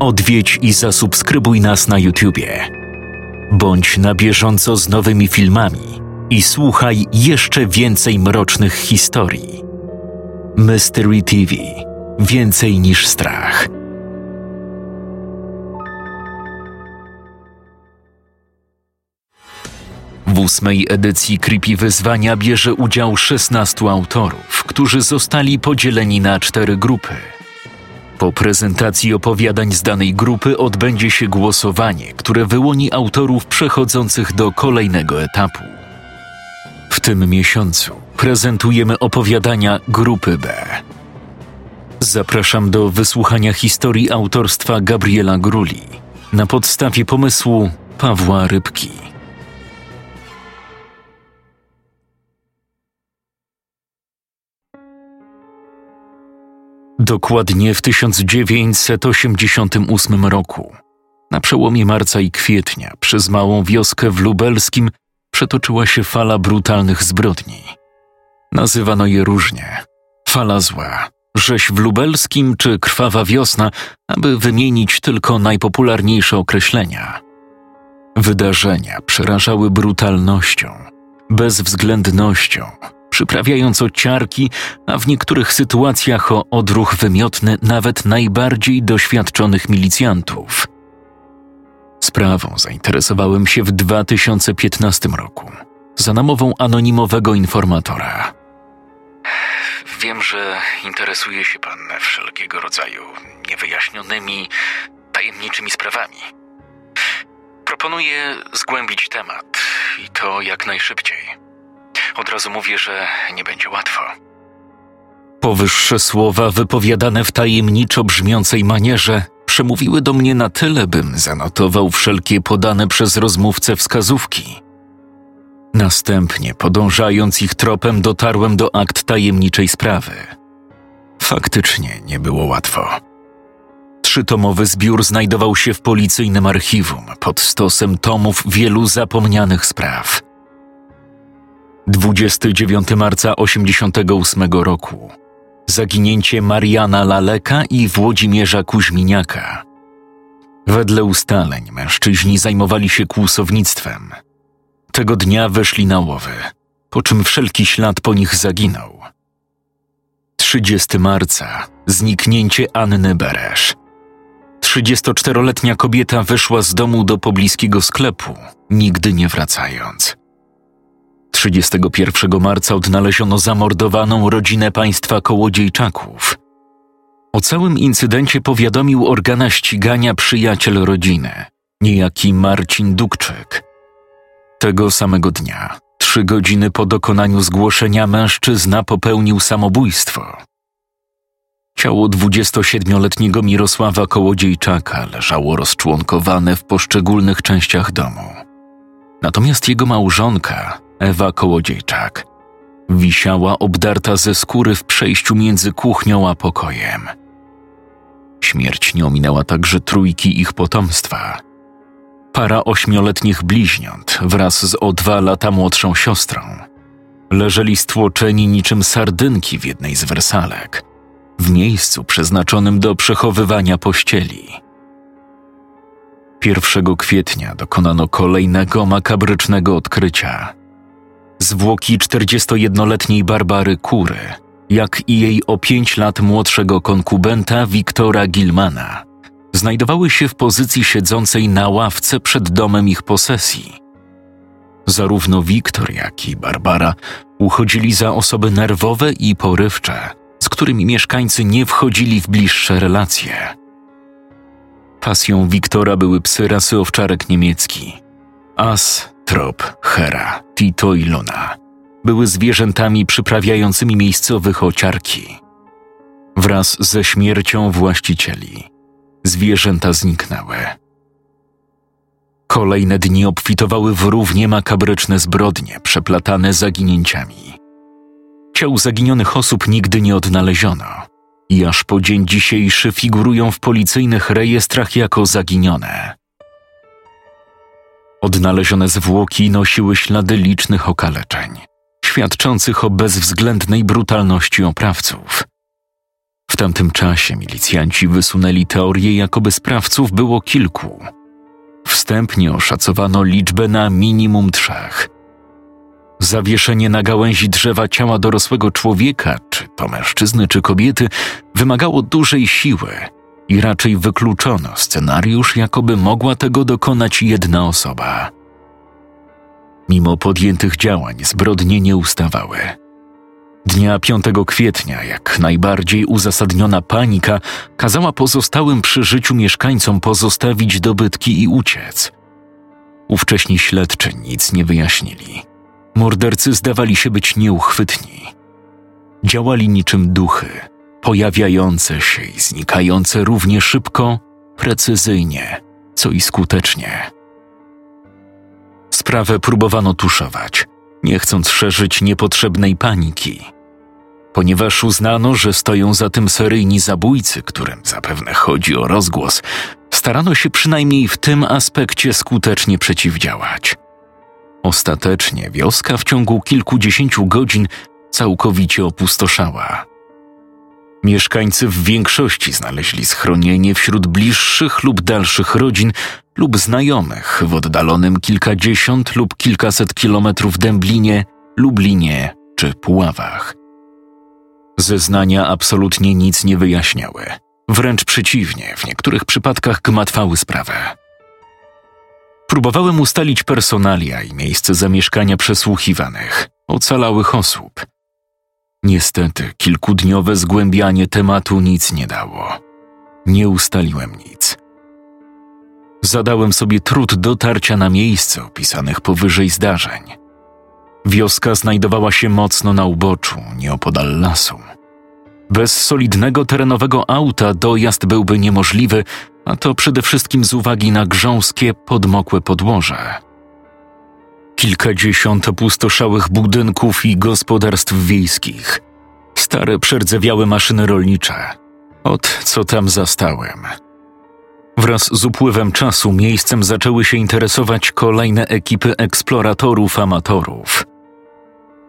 Odwiedź i zasubskrybuj nas na YouTubie. Bądź na bieżąco z nowymi filmami i słuchaj jeszcze więcej mrocznych historii. Mystery TV Więcej niż strach. W ósmej edycji Creepy Wyzwania bierze udział 16 autorów, którzy zostali podzieleni na cztery grupy. Po prezentacji opowiadań z danej grupy odbędzie się głosowanie, które wyłoni autorów przechodzących do kolejnego etapu. W tym miesiącu prezentujemy opowiadania grupy B. Zapraszam do wysłuchania historii autorstwa Gabriela Gruli na podstawie pomysłu Pawła Rybki. Dokładnie w 1988 roku, na przełomie marca i kwietnia, przez małą wioskę w Lubelskim przetoczyła się fala brutalnych zbrodni. Nazywano je różnie: fala zła, rzeź w Lubelskim czy krwawa wiosna, aby wymienić tylko najpopularniejsze określenia. Wydarzenia przerażały brutalnością, bezwzględnością, przyprawiając o ciarki, a w niektórych sytuacjach o odruch wymiotny nawet najbardziej doświadczonych milicjantów. Sprawą zainteresowałem się w 2015 roku za namową anonimowego informatora. Wiem, że interesuje się pan wszelkiego rodzaju niewyjaśnionymi, tajemniczymi sprawami. Proponuję zgłębić temat i to jak najszybciej. Od razu mówię, że nie będzie łatwo. Powyższe słowa, wypowiadane w tajemniczo brzmiącej manierze, przemówiły do mnie na tyle, bym zanotował wszelkie podane przez rozmówcę wskazówki. Następnie, podążając ich tropem, dotarłem do akt tajemniczej sprawy. Faktycznie nie było łatwo. Trzytomowy zbiór znajdował się w policyjnym archiwum pod stosem tomów wielu zapomnianych spraw. 29 marca 88 roku. Zaginięcie Mariana Laleka i Włodzimierza Kuźminiaka. Wedle ustaleń mężczyźni zajmowali się kłusownictwem. Tego dnia weszli na łowy, po czym wszelki ślad po nich zaginął. 30 marca zniknięcie Anny Beresz. 34-letnia kobieta wyszła z domu do pobliskiego sklepu, nigdy nie wracając. 31 marca odnaleziono zamordowaną rodzinę państwa Kołodziejczaków. O całym incydencie powiadomił organa ścigania przyjaciel rodziny, niejaki Marcin Dukczyk. Tego samego dnia, trzy godziny po dokonaniu zgłoszenia, mężczyzna popełnił samobójstwo. Ciało 27-letniego Mirosława Kołodziejczaka leżało rozczłonkowane w poszczególnych częściach domu. Natomiast jego małżonka, Ewa Kołodziejczak, wisiała obdarta ze skóry w przejściu między kuchnią a pokojem. Śmierć nie ominęła także trójki ich potomstwa. Para ośmioletnich bliźniąt wraz z o dwa lata młodszą siostrą leżeli stłoczeni niczym sardynki w jednej z wersalek, w miejscu przeznaczonym do przechowywania pościeli. 1 kwietnia dokonano kolejnego makabrycznego odkrycia. Zwłoki 41-letniej Barbary Kury, jak i jej o pięć lat młodszego konkubenta Wiktora Gilmana, znajdowały się w pozycji siedzącej na ławce przed domem ich posesji. Zarówno Wiktor, jak i Barbara uchodzili za osoby nerwowe i porywcze, z którymi mieszkańcy nie wchodzili w bliższe relacje. Pasją Wiktora były psy rasy owczarek niemiecki. As, Trop, Hera, Tito i Luna były zwierzętami przyprawiającymi miejscowych ociarki. Wraz ze śmiercią właścicieli zwierzęta zniknęły. Kolejne dni obfitowały w równie makabryczne zbrodnie przeplatane zaginięciami. Ciał zaginionych osób nigdy nie odnaleziono i aż po dzień dzisiejszy figurują w policyjnych rejestrach jako zaginione. Odnalezione zwłoki nosiły ślady licznych okaleczeń, świadczących o bezwzględnej brutalności oprawców. W tamtym czasie milicjanci wysunęli teorię, jakoby sprawców było kilku. Wstępnie oszacowano liczbę na minimum trzech. Zawieszenie na gałęzi drzewa ciała dorosłego człowieka, czy to mężczyzny, czy kobiety, wymagało dużej siły i raczej wykluczono scenariusz, jakoby mogła tego dokonać jedna osoba. Mimo podjętych działań zbrodnie nie ustawały. Dnia 5 kwietnia, jak najbardziej uzasadniona panika, kazała pozostałym przy życiu mieszkańcom pozostawić dobytki i uciec. Ówcześni śledczy nic nie wyjaśnili. Mordercy zdawali się być nieuchwytni. Działali niczym duchy, pojawiające się i znikające równie szybko, precyzyjnie, co i skutecznie. Sprawę próbowano tuszować, nie chcąc szerzyć niepotrzebnej paniki. Ponieważ uznano, że stoją za tym seryjni zabójcy, którym zapewne chodzi o rozgłos, starano się przynajmniej w tym aspekcie skutecznie przeciwdziałać. Ostatecznie wioska w ciągu kilkudziesięciu godzin całkowicie opustoszała. Mieszkańcy w większości znaleźli schronienie wśród bliższych lub dalszych rodzin lub znajomych w oddalonym kilkadziesiąt lub kilkaset kilometrów Dęblinie, Lublinie czy Puławach. Zeznania absolutnie nic nie wyjaśniały. Wręcz przeciwnie, w niektórych przypadkach gmatwały sprawę. Próbowałem ustalić personalia i miejsce zamieszkania przesłuchiwanych, ocalałych osób – Niestety, kilkudniowe zgłębianie tematu nic nie dało. Nie ustaliłem nic. Zadałem sobie trud dotarcia na miejsce opisanych powyżej zdarzeń. Wioska znajdowała się mocno na uboczu, nieopodal lasu. Bez solidnego terenowego auta dojazd byłby niemożliwy, a to przede wszystkim z uwagi na grząskie, podmokłe podłoże. Kilkadziesiąt opustoszałych budynków i gospodarstw wiejskich. Stare, przerdzewiałe maszyny rolnicze. Od co tam zastałem. Wraz z upływem czasu miejscem zaczęły się interesować kolejne ekipy eksploratorów amatorów.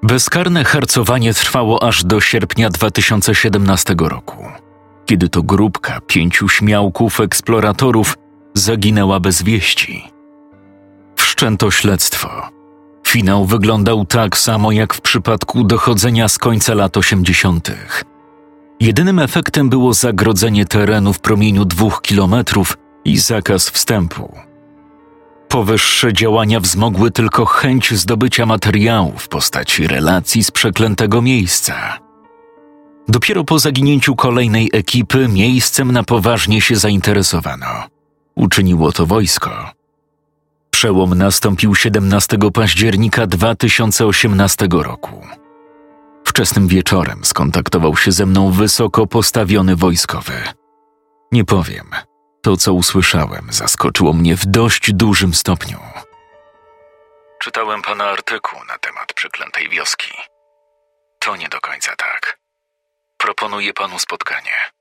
Bezkarne harcowanie trwało aż do sierpnia 2017 roku, kiedy to grupka pięciu śmiałków eksploratorów zaginęła bez wieści. Wszczęto śledztwo Finał wyglądał tak samo jak w przypadku dochodzenia z końca lat osiemdziesiątych. Jedynym efektem było zagrodzenie terenu w promieniu dwóch kilometrów i zakaz wstępu. Powyższe działania wzmogły tylko chęć zdobycia materiału w postaci relacji z przeklętego miejsca. Dopiero po zaginięciu kolejnej ekipy miejscem na poważnie się zainteresowano. Uczyniło to wojsko. Przełom nastąpił 17 października 2018 roku. Wczesnym wieczorem skontaktował się ze mną wysoko postawiony wojskowy. Nie powiem, to co usłyszałem zaskoczyło mnie w dość dużym stopniu. Czytałem pana artykuł na temat przeklętej wioski. To nie do końca tak. Proponuję panu spotkanie.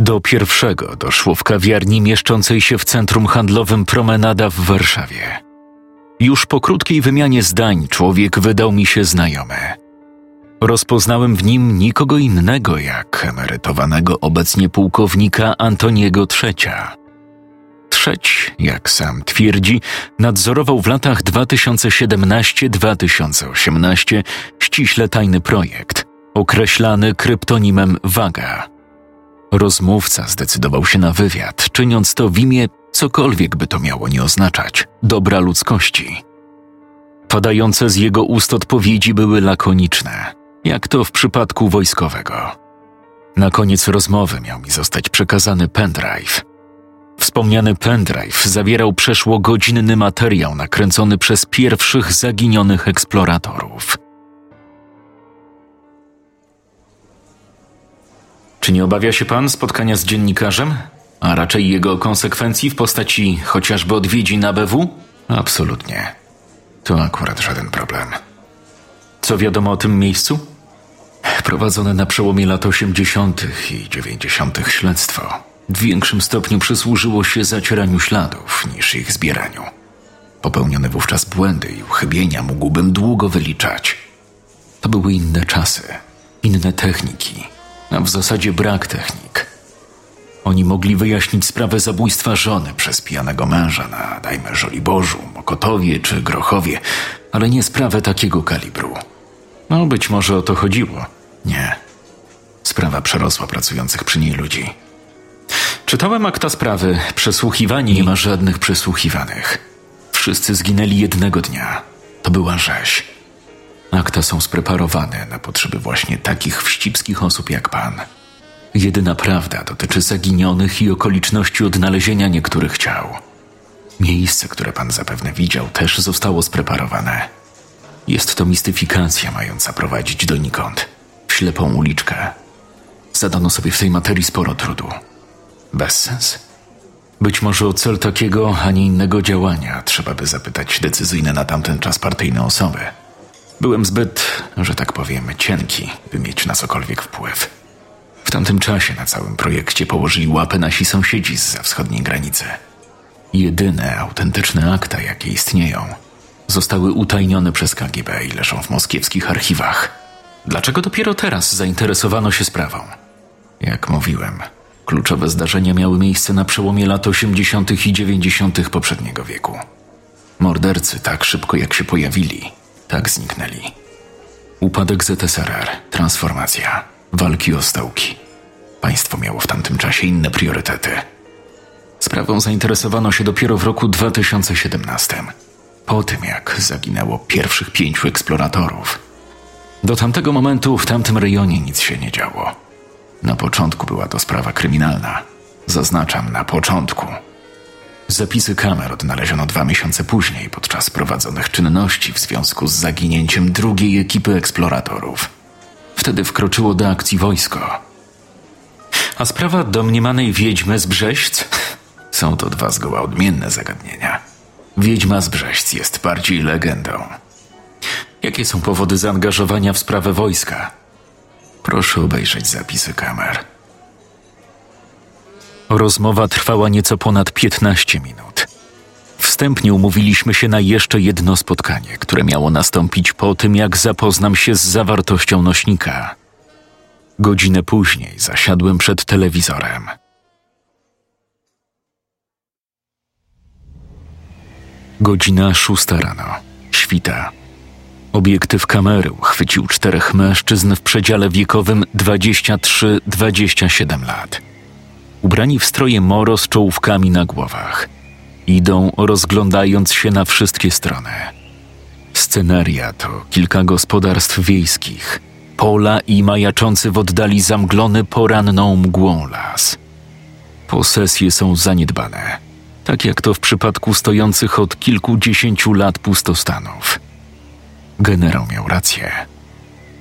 Do pierwszego doszło w kawiarni mieszczącej się w centrum handlowym Promenada w Warszawie. Już po krótkiej wymianie zdań człowiek wydał mi się znajomy. Rozpoznałem w nim nikogo innego jak emerytowanego obecnie pułkownika Antoniego Trzecia. Trzeć, jak sam twierdzi, nadzorował w latach 2017-2018 ściśle tajny projekt, określany kryptonimem Waga Rozmówca zdecydował się na wywiad, czyniąc to w imię cokolwiek by to miało nie oznaczać dobra ludzkości. Padające z jego ust odpowiedzi były lakoniczne, jak to w przypadku wojskowego. Na koniec rozmowy miał mi zostać przekazany pendrive. Wspomniany pendrive zawierał przeszło godzinny materiał nakręcony przez pierwszych zaginionych eksploratorów. Czy nie obawia się pan spotkania z dziennikarzem? A raczej jego konsekwencji w postaci chociażby odwiedzi na BW? Absolutnie. To akurat żaden problem. Co wiadomo o tym miejscu? Prowadzone na przełomie lat 80. i 90. śledztwo w większym stopniu przysłużyło się zacieraniu śladów niż ich zbieraniu. Popełnione wówczas błędy i uchybienia mógłbym długo wyliczać. To były inne czasy, inne techniki a w zasadzie brak technik. Oni mogli wyjaśnić sprawę zabójstwa żony przez pijanego męża na, dajmy Żoliborzu, Mokotowie czy Grochowie, ale nie sprawę takiego kalibru. No, być może o to chodziło. Nie. Sprawa przerosła pracujących przy niej ludzi. Czytałem akta sprawy. Przesłuchiwani nie ma żadnych przesłuchiwanych. Wszyscy zginęli jednego dnia. To była rzeź. Akta są spreparowane na potrzeby właśnie takich wścibskich osób jak pan. Jedyna prawda dotyczy zaginionych i okoliczności odnalezienia niektórych ciał. Miejsce, które pan zapewne widział, też zostało spreparowane. Jest to mistyfikacja mająca prowadzić donikąd, w ślepą uliczkę. Zadano sobie w tej materii sporo trudu. Bezsens. Być może o cel takiego, a nie innego działania trzeba by zapytać decyzyjne na tamten czas partyjne osoby. Byłem zbyt, że tak powiem, cienki, by mieć na cokolwiek wpływ. W tamtym czasie na całym projekcie położyli łapę nasi sąsiedzi z wschodniej granicy. Jedyne autentyczne akta, jakie istnieją, zostały utajnione przez KGB i leżą w moskiewskich archiwach. Dlaczego dopiero teraz zainteresowano się sprawą? Jak mówiłem, kluczowe zdarzenia miały miejsce na przełomie lat 80. i 90. poprzedniego wieku. Mordercy tak szybko jak się pojawili, tak zniknęli. Upadek ZSRR, transformacja, walki o stołki. Państwo miało w tamtym czasie inne priorytety. Sprawą zainteresowano się dopiero w roku 2017, po tym jak zaginęło pierwszych pięciu eksploratorów. Do tamtego momentu w tamtym rejonie nic się nie działo. Na początku była to sprawa kryminalna. Zaznaczam na początku. Zapisy kamer odnaleziono dwa miesiące później podczas prowadzonych czynności w związku z zaginięciem drugiej ekipy eksploratorów. Wtedy wkroczyło do akcji wojsko. A sprawa domniemanej wiedźmy z Brzeźc? Są to dwa zgoła odmienne zagadnienia. Wiedźma z Brzeźc jest bardziej legendą. Jakie są powody zaangażowania w sprawę wojska? Proszę obejrzeć zapisy kamer. Rozmowa trwała nieco ponad 15 minut. Wstępnie umówiliśmy się na jeszcze jedno spotkanie, które miało nastąpić po tym, jak zapoznam się z zawartością nośnika. Godzinę później zasiadłem przed telewizorem. Godzina szósta rano. Świta. Obiektyw kamery uchwycił czterech mężczyzn w przedziale wiekowym 23-27 lat. Ubrani w stroje moro z czołówkami na głowach. Idą rozglądając się na wszystkie strony. Sceneria to kilka gospodarstw wiejskich, pola i majaczący w oddali zamglony poranną mgłą las. Posesje są zaniedbane, tak jak to w przypadku stojących od kilkudziesięciu lat pustostanów. Generał miał rację.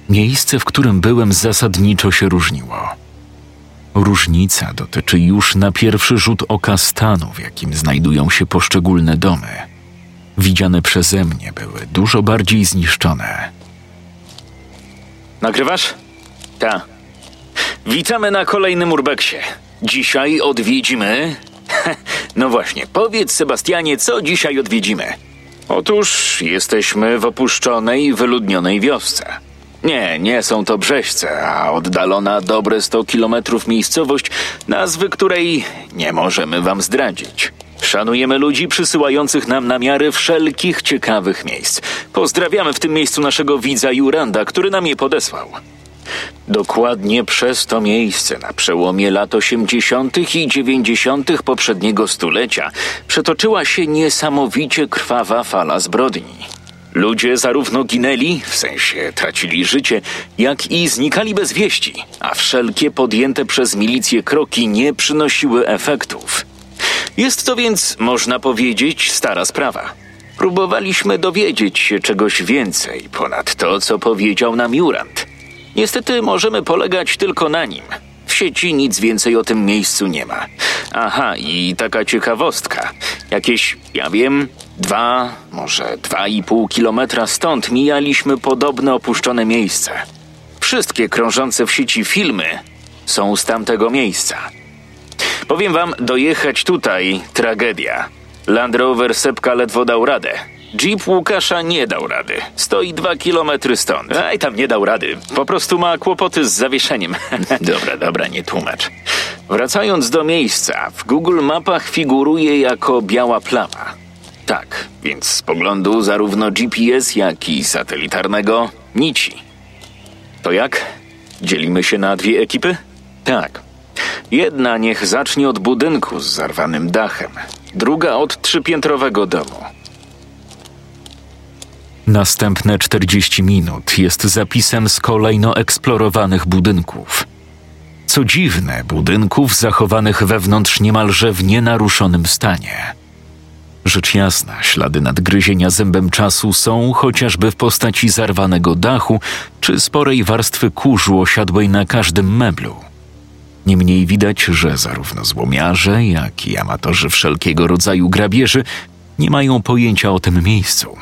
Miejsce, w którym byłem, zasadniczo się różniło. Różnica dotyczy już na pierwszy rzut oka stanu, w jakim znajdują się poszczególne domy. Widziane przeze mnie były dużo bardziej zniszczone. Nagrywasz? Ta. Witamy na kolejnym urbeksie. Dzisiaj odwiedzimy. No właśnie, powiedz Sebastianie, co dzisiaj odwiedzimy? Otóż jesteśmy w opuszczonej, wyludnionej wiosce. Nie, nie są to Brzeźce, a oddalona dobre 100 kilometrów miejscowość, nazwy której nie możemy wam zdradzić. Szanujemy ludzi przysyłających nam namiary wszelkich ciekawych miejsc. Pozdrawiamy w tym miejscu naszego widza Juranda, który nam je podesłał. Dokładnie przez to miejsce na przełomie lat 80. i 90. poprzedniego stulecia przetoczyła się niesamowicie krwawa fala zbrodni. Ludzie zarówno ginęli, w sensie tracili życie, jak i znikali bez wieści, a wszelkie podjęte przez milicję kroki nie przynosiły efektów. Jest to więc, można powiedzieć, stara sprawa. Próbowaliśmy dowiedzieć się czegoś więcej ponad to, co powiedział nam Jurand. Niestety możemy polegać tylko na nim. W sieci nic więcej o tym miejscu nie ma. Aha, i taka ciekawostka. Jakieś, ja wiem, dwa, może dwa i pół kilometra stąd mijaliśmy podobne opuszczone miejsce. Wszystkie krążące w sieci filmy są z tamtego miejsca. Powiem wam, dojechać tutaj tragedia. Land Rover Sepka ledwo dał radę. Jeep Łukasza nie dał rady. Stoi dwa kilometry stąd. Aj, tam nie dał rady. Po prostu ma kłopoty z zawieszeniem. dobra, dobra, nie tłumacz. Wracając do miejsca, w Google Mapach figuruje jako biała plama. Tak, więc z poglądu zarówno GPS, jak i satelitarnego nici. To jak? Dzielimy się na dwie ekipy? Tak. Jedna niech zacznie od budynku z zarwanym dachem, druga od trzypiętrowego domu. Następne 40 minut jest zapisem z kolejno eksplorowanych budynków. Co dziwne, budynków zachowanych wewnątrz niemalże w nienaruszonym stanie. Rzecz jasna, ślady nadgryzienia zębem czasu są chociażby w postaci zarwanego dachu czy sporej warstwy kurzu osiadłej na każdym meblu. Niemniej widać, że zarówno złomiarze, jak i amatorzy wszelkiego rodzaju grabieży nie mają pojęcia o tym miejscu,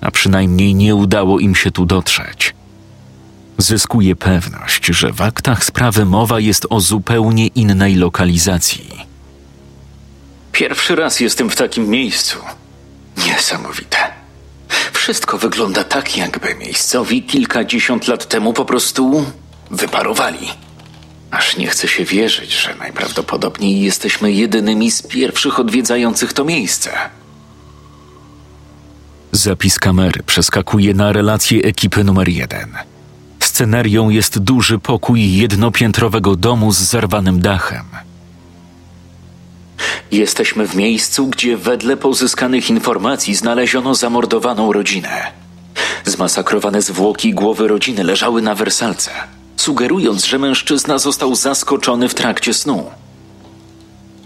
a przynajmniej nie udało im się tu dotrzeć. Zyskuje pewność, że w aktach sprawy mowa jest o zupełnie innej lokalizacji. Pierwszy raz jestem w takim miejscu. Niesamowite. Wszystko wygląda tak, jakby miejscowi kilkadziesiąt lat temu po prostu wyparowali. Aż nie chce się wierzyć, że najprawdopodobniej jesteśmy jedynymi z pierwszych odwiedzających to miejsce. Zapis kamery przeskakuje na relację ekipy numer jeden. Scenarią jest duży pokój jednopiętrowego domu z zarwanym dachem. Jesteśmy w miejscu, gdzie wedle pozyskanych informacji znaleziono zamordowaną rodzinę. Zmasakrowane zwłoki głowy rodziny leżały na wersalce, sugerując, że mężczyzna został zaskoczony w trakcie snu.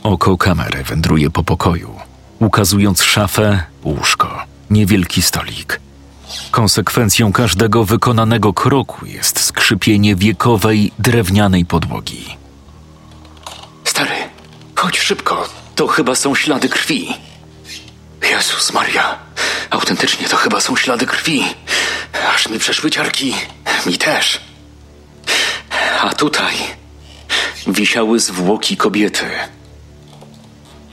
Oko kamery wędruje po pokoju, ukazując szafę, łóżko, niewielki stolik. Konsekwencją każdego wykonanego kroku jest skrzypienie wiekowej, drewnianej podłogi. Chodź szybko, to chyba są ślady krwi. Jezus Maria, autentycznie to chyba są ślady krwi. Aż mi przeszły ciarki. Mi też. A tutaj wisiały zwłoki kobiety.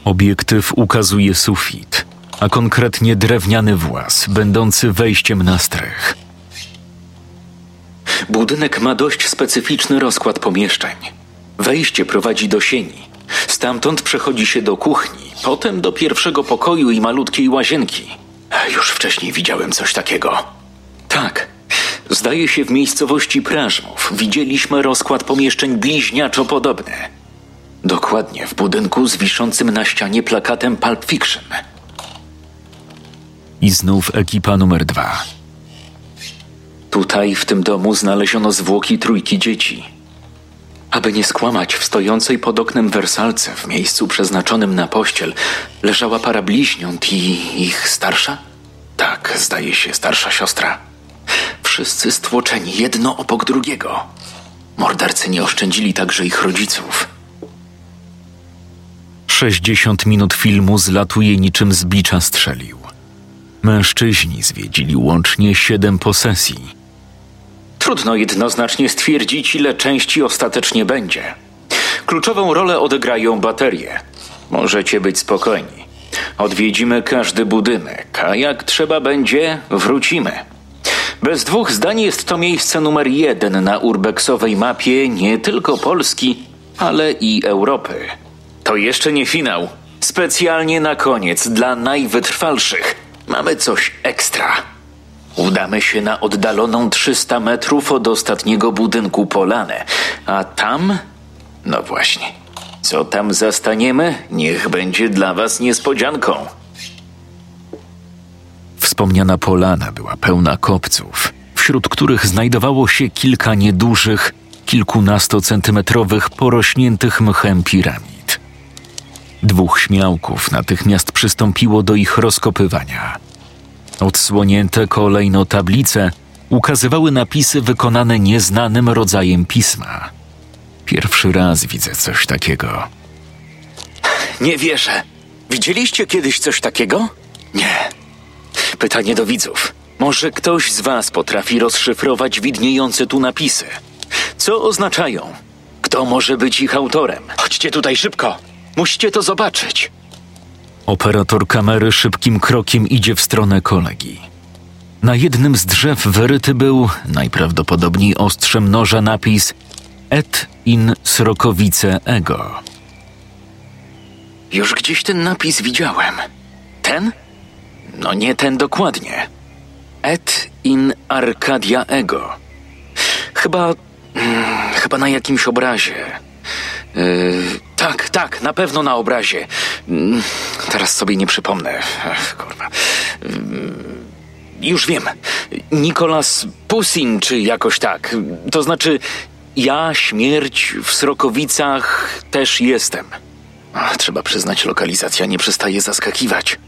Obiektyw ukazuje sufit, a konkretnie drewniany włas, będący wejściem na strych. Budynek ma dość specyficzny rozkład pomieszczeń. Wejście prowadzi do sieni. Stamtąd przechodzi się do kuchni, potem do pierwszego pokoju i malutkiej łazienki. Już wcześniej widziałem coś takiego. Tak. Zdaje się w miejscowości Prażmów widzieliśmy rozkład pomieszczeń bliźniaczo podobny. Dokładnie w budynku z wiszącym na ścianie plakatem Pulp Fiction. I znów ekipa numer dwa. Tutaj, w tym domu, znaleziono zwłoki trójki dzieci. Aby nie skłamać, w stojącej pod oknem wersalce, w miejscu przeznaczonym na pościel, leżała para bliźniąt i ich starsza? Tak, zdaje się, starsza siostra. Wszyscy stłoczeni jedno obok drugiego. Mordercy nie oszczędzili także ich rodziców. 60 minut filmu zlatuje niczym z bicza strzelił. Mężczyźni zwiedzili łącznie siedem posesji. Trudno jednoznacznie stwierdzić, ile części ostatecznie będzie. Kluczową rolę odegrają baterie. Możecie być spokojni. Odwiedzimy każdy budynek, a jak trzeba będzie, wrócimy. Bez dwóch zdań jest to miejsce numer jeden na urbexowej mapie nie tylko Polski, ale i Europy. To jeszcze nie finał. Specjalnie na koniec dla najwytrwalszych mamy coś ekstra. Udamy się na oddaloną 300 metrów od ostatniego budynku Polanę, a tam. No właśnie. Co tam zastaniemy, niech będzie dla Was niespodzianką. Wspomniana polana była pełna kopców, wśród których znajdowało się kilka niedużych, kilkunastocentymetrowych, porośniętych mchem piramid. Dwóch śmiałków natychmiast przystąpiło do ich rozkopywania. Odsłonięte kolejno tablice ukazywały napisy wykonane nieznanym rodzajem pisma. Pierwszy raz widzę coś takiego. Nie wierzę. Widzieliście kiedyś coś takiego? Nie. Pytanie do widzów. Może ktoś z Was potrafi rozszyfrować widniejące tu napisy? Co oznaczają? Kto może być ich autorem? Chodźcie tutaj szybko. Musicie to zobaczyć. Operator kamery szybkim krokiem idzie w stronę kolegi. Na jednym z drzew wyryty był, najprawdopodobniej ostrzem noża, napis Et in Srokowice Ego. Już gdzieś ten napis widziałem. Ten? No nie ten dokładnie. Et in Arcadia Ego. Chyba. Hmm, chyba na jakimś obrazie. Yy, tak, tak, na pewno na obrazie. Yy, teraz sobie nie przypomnę. Ach, kurwa. Yy, już wiem. Nikolas Pusin, czy jakoś tak. To znaczy, ja śmierć w Srokowicach też jestem. Ach, trzeba przyznać, lokalizacja nie przestaje zaskakiwać.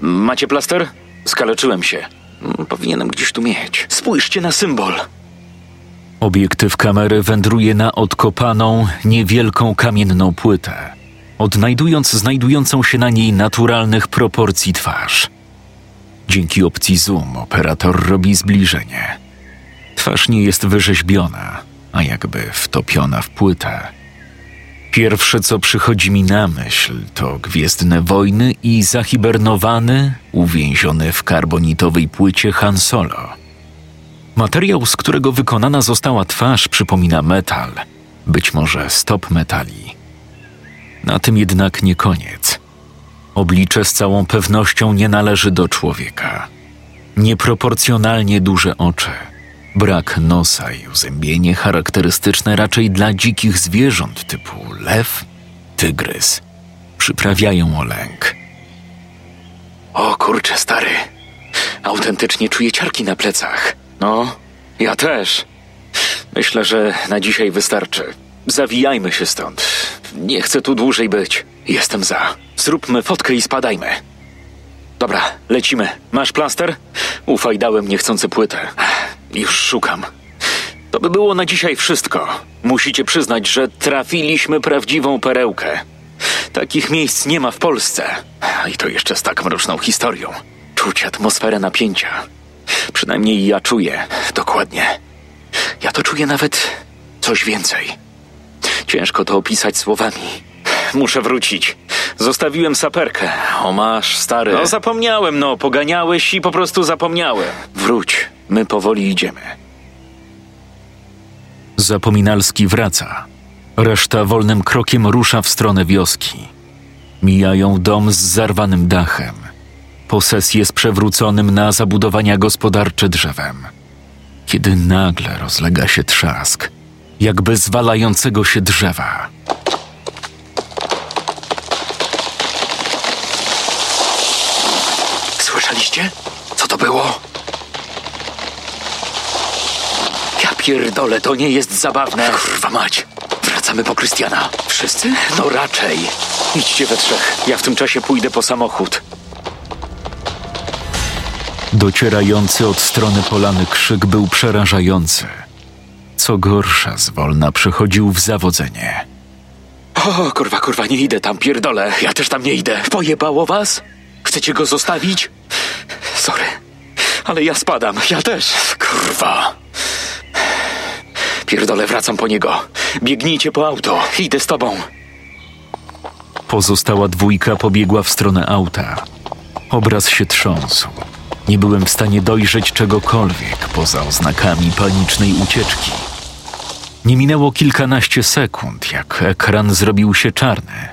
Macie plaster? Skaleczyłem się. Powinienem gdzieś tu mieć. Spójrzcie na symbol. Obiektyw kamery wędruje na odkopaną, niewielką kamienną płytę, odnajdując znajdującą się na niej naturalnych proporcji twarz. Dzięki opcji zoom operator robi zbliżenie. Twarz nie jest wyrzeźbiona, a jakby wtopiona w płytę. Pierwsze, co przychodzi mi na myśl, to Gwiezdne Wojny i zahibernowany, uwięziony w karbonitowej płycie Han Solo. Materiał, z którego wykonana została twarz, przypomina metal, być może stop metali. Na tym jednak nie koniec. Oblicze z całą pewnością nie należy do człowieka. Nieproporcjonalnie duże oczy – Brak nosa i uzębienie charakterystyczne raczej dla dzikich zwierząt typu lew, tygrys przyprawiają o lęk. O kurczę, stary. Autentycznie czuję ciarki na plecach. No, ja też. Myślę, że na dzisiaj wystarczy. Zawijajmy się stąd. Nie chcę tu dłużej być. Jestem za. Zróbmy fotkę i spadajmy. Dobra, lecimy. Masz plaster? Ufaj, dałem niechcący płytę. Już szukam. To by było na dzisiaj wszystko. Musicie przyznać, że trafiliśmy prawdziwą perełkę. Takich miejsc nie ma w Polsce. I to jeszcze z tak mroczną historią. Czuć atmosferę napięcia. Przynajmniej ja czuję. Dokładnie. Ja to czuję nawet coś więcej. Ciężko to opisać słowami. Muszę wrócić. Zostawiłem saperkę. O masz, stary. No zapomniałem, no. Poganiałeś i po prostu zapomniałem. Wróć. My powoli idziemy. Zapominalski wraca. Reszta wolnym krokiem rusza w stronę wioski. Mijają dom z zarwanym dachem. Posesję z przewróconym na zabudowania gospodarcze drzewem. Kiedy nagle rozlega się trzask, jakby zwalającego się drzewa. Słyszeliście? Co to było? Ja pierdolę, to nie jest zabawne. Kurwa mać. Wracamy po Krystiana. Wszyscy? No raczej. Idźcie we trzech. Ja w tym czasie pójdę po samochód. Docierający od strony polany krzyk był przerażający. Co gorsza, zwolna przechodził w zawodzenie. O, kurwa, kurwa, nie idę tam, pierdolę. Ja też tam nie idę. Pojebało was? Chcecie go zostawić? Sorry, ale ja spadam. Ja też. Kurwa. Pierdolę, wracam po niego. Biegnijcie po auto. Idę z tobą. Pozostała dwójka pobiegła w stronę auta. Obraz się trząsł. Nie byłem w stanie dojrzeć czegokolwiek poza oznakami panicznej ucieczki. Nie minęło kilkanaście sekund, jak ekran zrobił się czarny.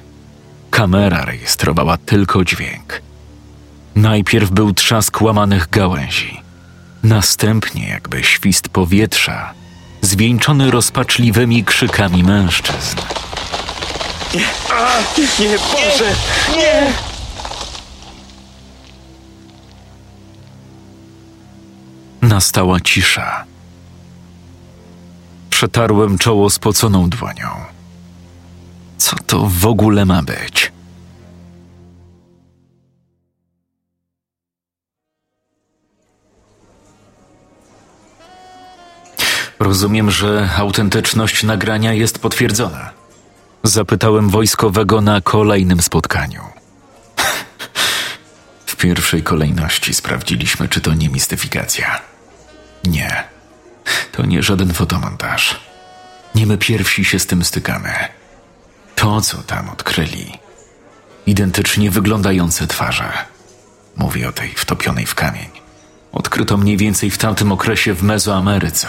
Kamera rejestrowała tylko dźwięk. Najpierw był trzask łamanych gałęzi, następnie jakby świst powietrza, zwieńczony rozpaczliwymi krzykami mężczyzn. Nie, A, nie, Boże, nie! Nastała cisza. Przetarłem czoło spoconą dłonią. Co to w ogóle ma być? Rozumiem, że autentyczność nagrania jest potwierdzona. Zapytałem wojskowego na kolejnym spotkaniu. Pierwszej kolejności sprawdziliśmy, czy to nie mistyfikacja. Nie, to nie żaden fotomontaż. Nie my pierwsi się z tym stykamy. To, co tam odkryli, identycznie wyglądające twarze. Mówię o tej wtopionej w kamień. Odkryto mniej więcej w tamtym okresie w Mezoameryce,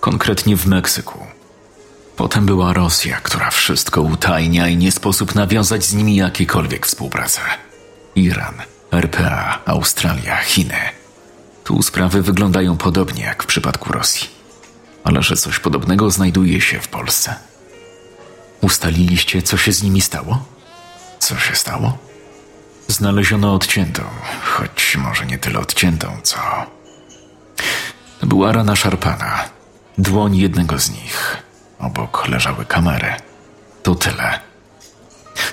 konkretnie w Meksyku. Potem była Rosja, która wszystko utajnia i nie sposób nawiązać z nimi jakiekolwiek współpracę. Iran, RPA, Australia, Chiny. Tu sprawy wyglądają podobnie jak w przypadku Rosji. Ale że coś podobnego znajduje się w Polsce. Ustaliliście, co się z nimi stało? Co się stało? Znaleziono odciętą, choć może nie tyle odciętą, co. Była rana szarpana, dłoń jednego z nich. Obok leżały kamery. To tyle.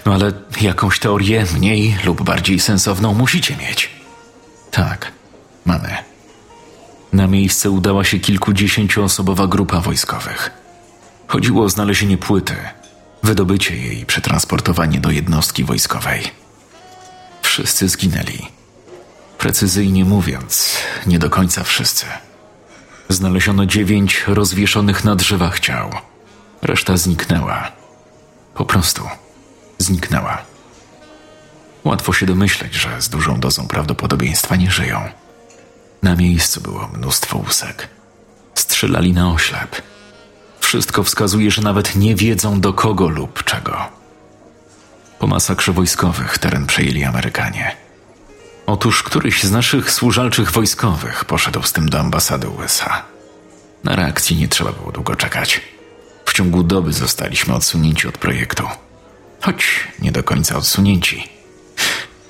No ale jakąś teorię mniej lub bardziej sensowną musicie mieć. Tak, mamy. Na miejsce udała się kilkudziesięcioosobowa grupa wojskowych. Chodziło o znalezienie płyty, wydobycie jej i przetransportowanie do jednostki wojskowej. Wszyscy zginęli. Precyzyjnie mówiąc, nie do końca wszyscy. Znaleziono dziewięć rozwieszonych na drzewach ciał. Reszta zniknęła. Po prostu zniknęła. Łatwo się domyśleć, że z dużą dozą prawdopodobieństwa nie żyją. Na miejscu było mnóstwo łusek. Strzelali na oślep. Wszystko wskazuje, że nawet nie wiedzą do kogo lub czego. Po masakrze wojskowych teren przejęli Amerykanie. Otóż któryś z naszych służalczych wojskowych poszedł z tym do ambasady USA. Na reakcję nie trzeba było długo czekać. W ciągu doby zostaliśmy odsunięci od projektu. Choć nie do końca odsunięci.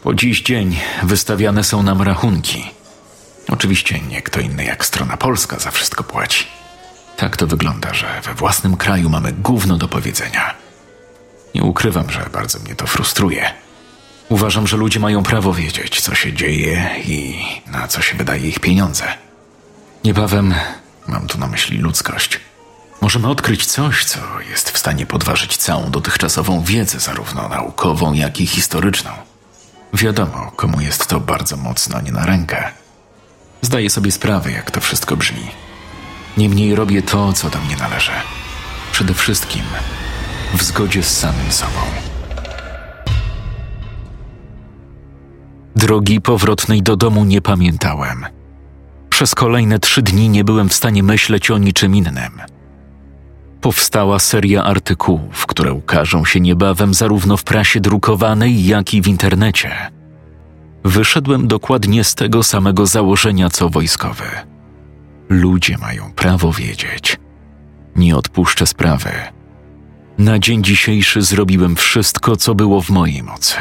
Po dziś dzień wystawiane są nam rachunki. Oczywiście nie kto inny jak strona polska za wszystko płaci. Tak to wygląda, że we własnym kraju mamy gówno do powiedzenia. Nie ukrywam, że bardzo mnie to frustruje. Uważam, że ludzie mają prawo wiedzieć, co się dzieje i na co się wydaje ich pieniądze. Niebawem mam tu na myśli ludzkość. Możemy odkryć coś, co jest w stanie podważyć całą dotychczasową wiedzę, zarówno naukową, jak i historyczną. Wiadomo, komu jest to bardzo mocno nie na rękę. Zdaję sobie sprawę, jak to wszystko brzmi. Niemniej robię to, co do mnie należy. Przede wszystkim w zgodzie z samym sobą. Drogi powrotnej do domu nie pamiętałem. Przez kolejne trzy dni nie byłem w stanie myśleć o niczym innym. Powstała seria artykułów, które ukażą się niebawem zarówno w prasie drukowanej, jak i w internecie. Wyszedłem dokładnie z tego samego założenia co wojskowy. Ludzie mają prawo wiedzieć. Nie odpuszczę sprawy. Na dzień dzisiejszy zrobiłem wszystko, co było w mojej mocy.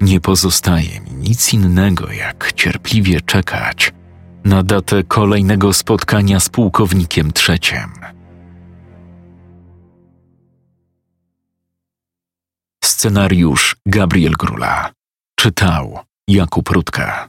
Nie pozostaje mi nic innego, jak cierpliwie czekać na datę kolejnego spotkania z pułkownikiem trzecim. Scenariusz Gabriel Grula. Czytał Jakub Rutka.